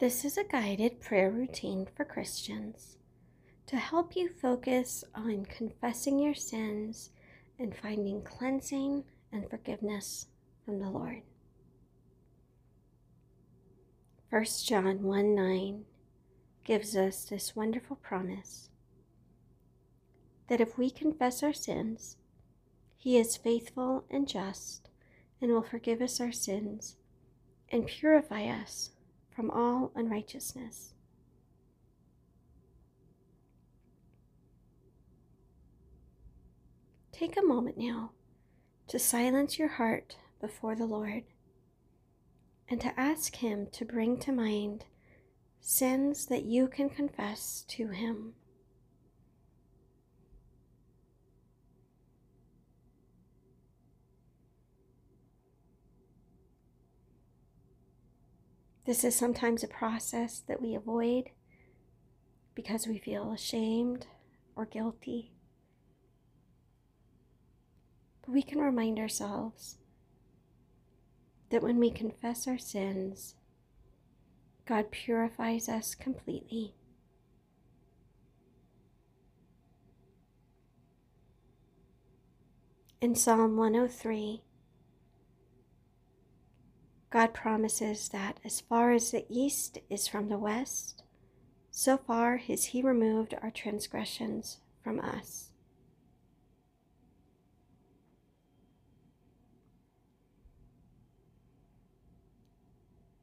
This is a guided prayer routine for Christians to help you focus on confessing your sins and finding cleansing and forgiveness from the Lord. 1 John 1 9 gives us this wonderful promise that if we confess our sins, He is faithful and just and will forgive us our sins and purify us from all unrighteousness. Take a moment now to silence your heart before the Lord and to ask Him to bring to mind sins that you can confess to Him. This is sometimes a process that we avoid because we feel ashamed or guilty. But we can remind ourselves that when we confess our sins, God purifies us completely. In Psalm 103, God promises that as far as the east is from the west, so far has He removed our transgressions from us.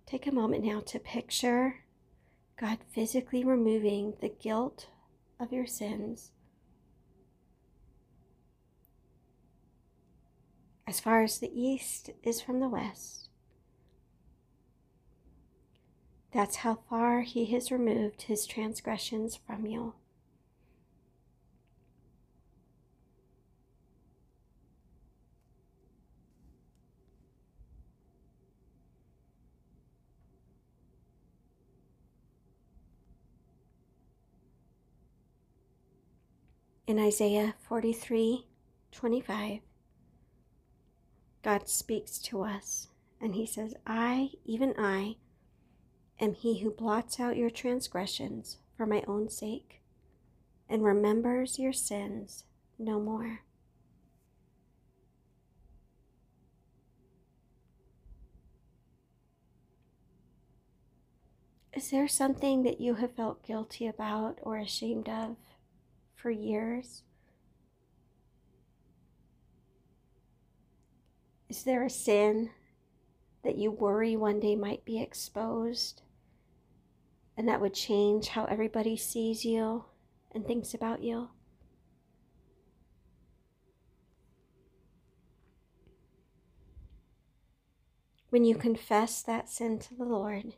Take a moment now to picture God physically removing the guilt of your sins. As far as the east is from the west, That's how far He has removed His transgressions from you. In Isaiah 43 25, God speaks to us and He says, I, even I, am he who blots out your transgressions for my own sake and remembers your sins no more. Is there something that you have felt guilty about or ashamed of for years? Is there a sin that you worry one day might be exposed? And that would change how everybody sees you and thinks about you. When you confess that sin to the Lord,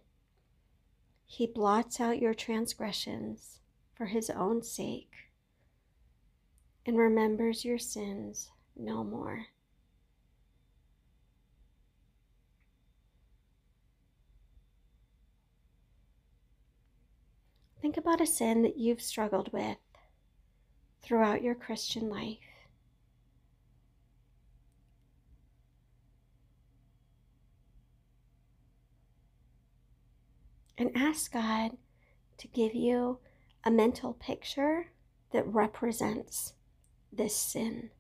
He blots out your transgressions for His own sake and remembers your sins no more. Think about a sin that you've struggled with throughout your Christian life. And ask God to give you a mental picture that represents this sin.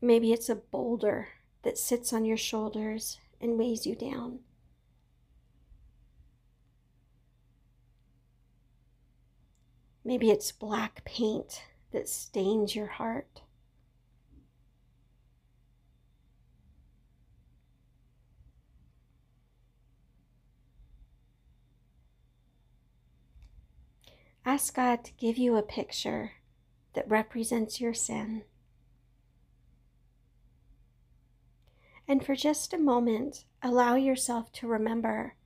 Maybe it's a boulder that sits on your shoulders and weighs you down. Maybe it's black paint that stains your heart. Ask God to give you a picture that represents your sin. And for just a moment, allow yourself to remember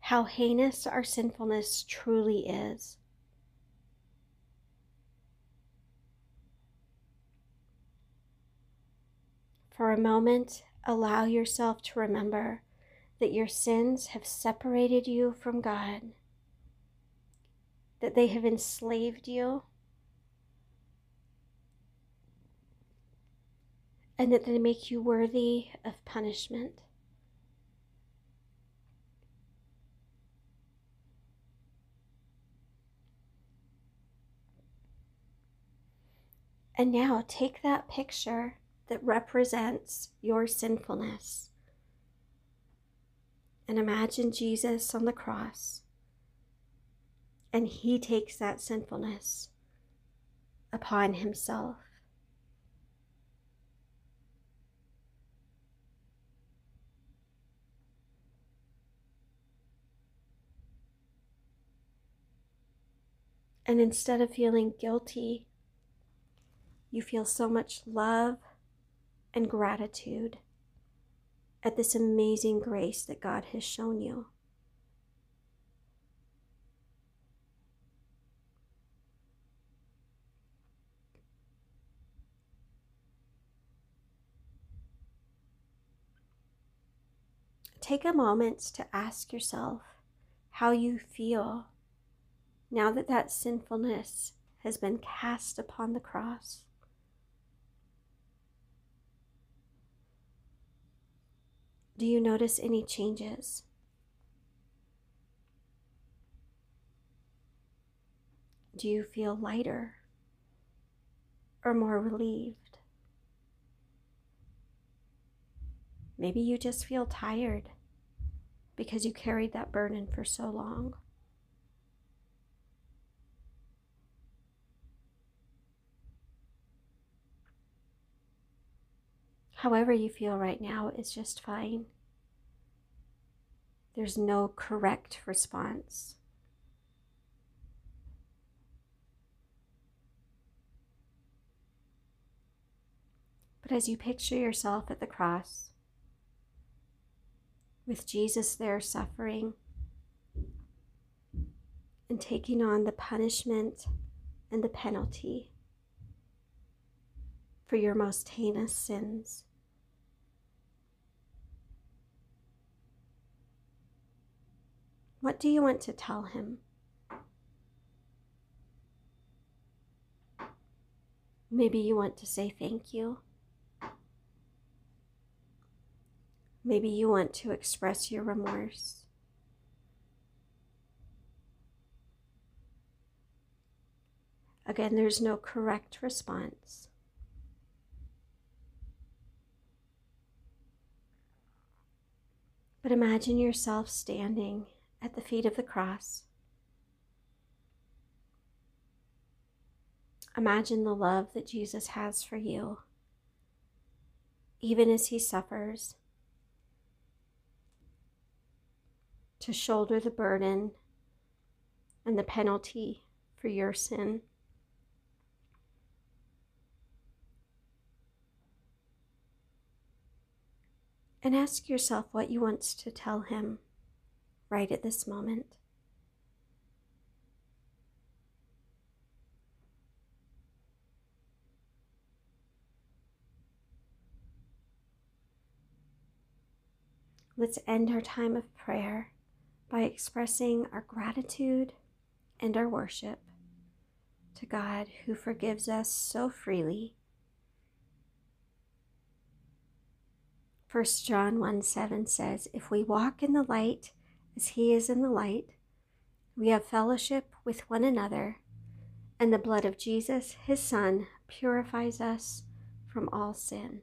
how heinous our sinfulness truly is. For a moment, allow yourself to remember that your sins have separated you from God, that they have enslaved you, and that they make you worthy of punishment. And now take that picture that represents your sinfulness and imagine Jesus on the cross. And he takes that sinfulness upon himself. And instead of feeling guilty, you feel so much love and gratitude at this amazing grace that God has shown you. Take a moment to ask yourself how you feel now that that sinfulness has been cast upon the cross. Do you notice any changes? Do you feel lighter or more relieved? Maybe you just feel tired because you carried that burden for so long. However, you feel right now is just fine. There's no correct response. But as you picture yourself at the cross, with Jesus there suffering and taking on the punishment and the penalty for your most heinous sins. What do you want to tell him? Maybe you want to say thank you. Maybe you want to express your remorse. Again, there's no correct response. But imagine yourself standing at the feet of the cross. Imagine the love that Jesus has for you, even as he suffers, to shoulder the burden and the penalty for your sin. And ask yourself what you want to tell him right at this moment. Let's end our time of prayer by expressing our gratitude and our worship to God who forgives us so freely. 1 John 1 7 says, If we walk in the light as he is in the light. We have fellowship with one another, and the blood of Jesus, his Son, purifies us from all sin.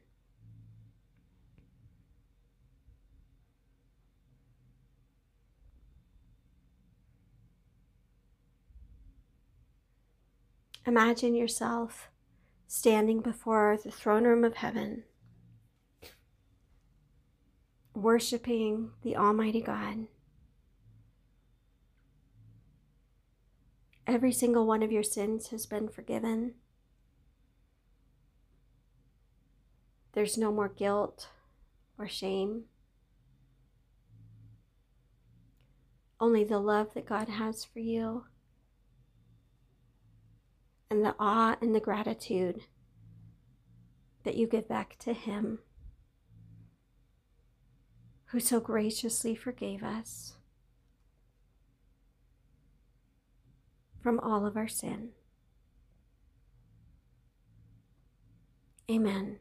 Imagine yourself standing before the throne room of heaven, worshiping the Almighty God. Every single one of your sins has been forgiven. There's no more guilt or shame. Only the love that God has for you and the awe and the gratitude that you give back to Him who so graciously forgave us. From all of our sin. Amen.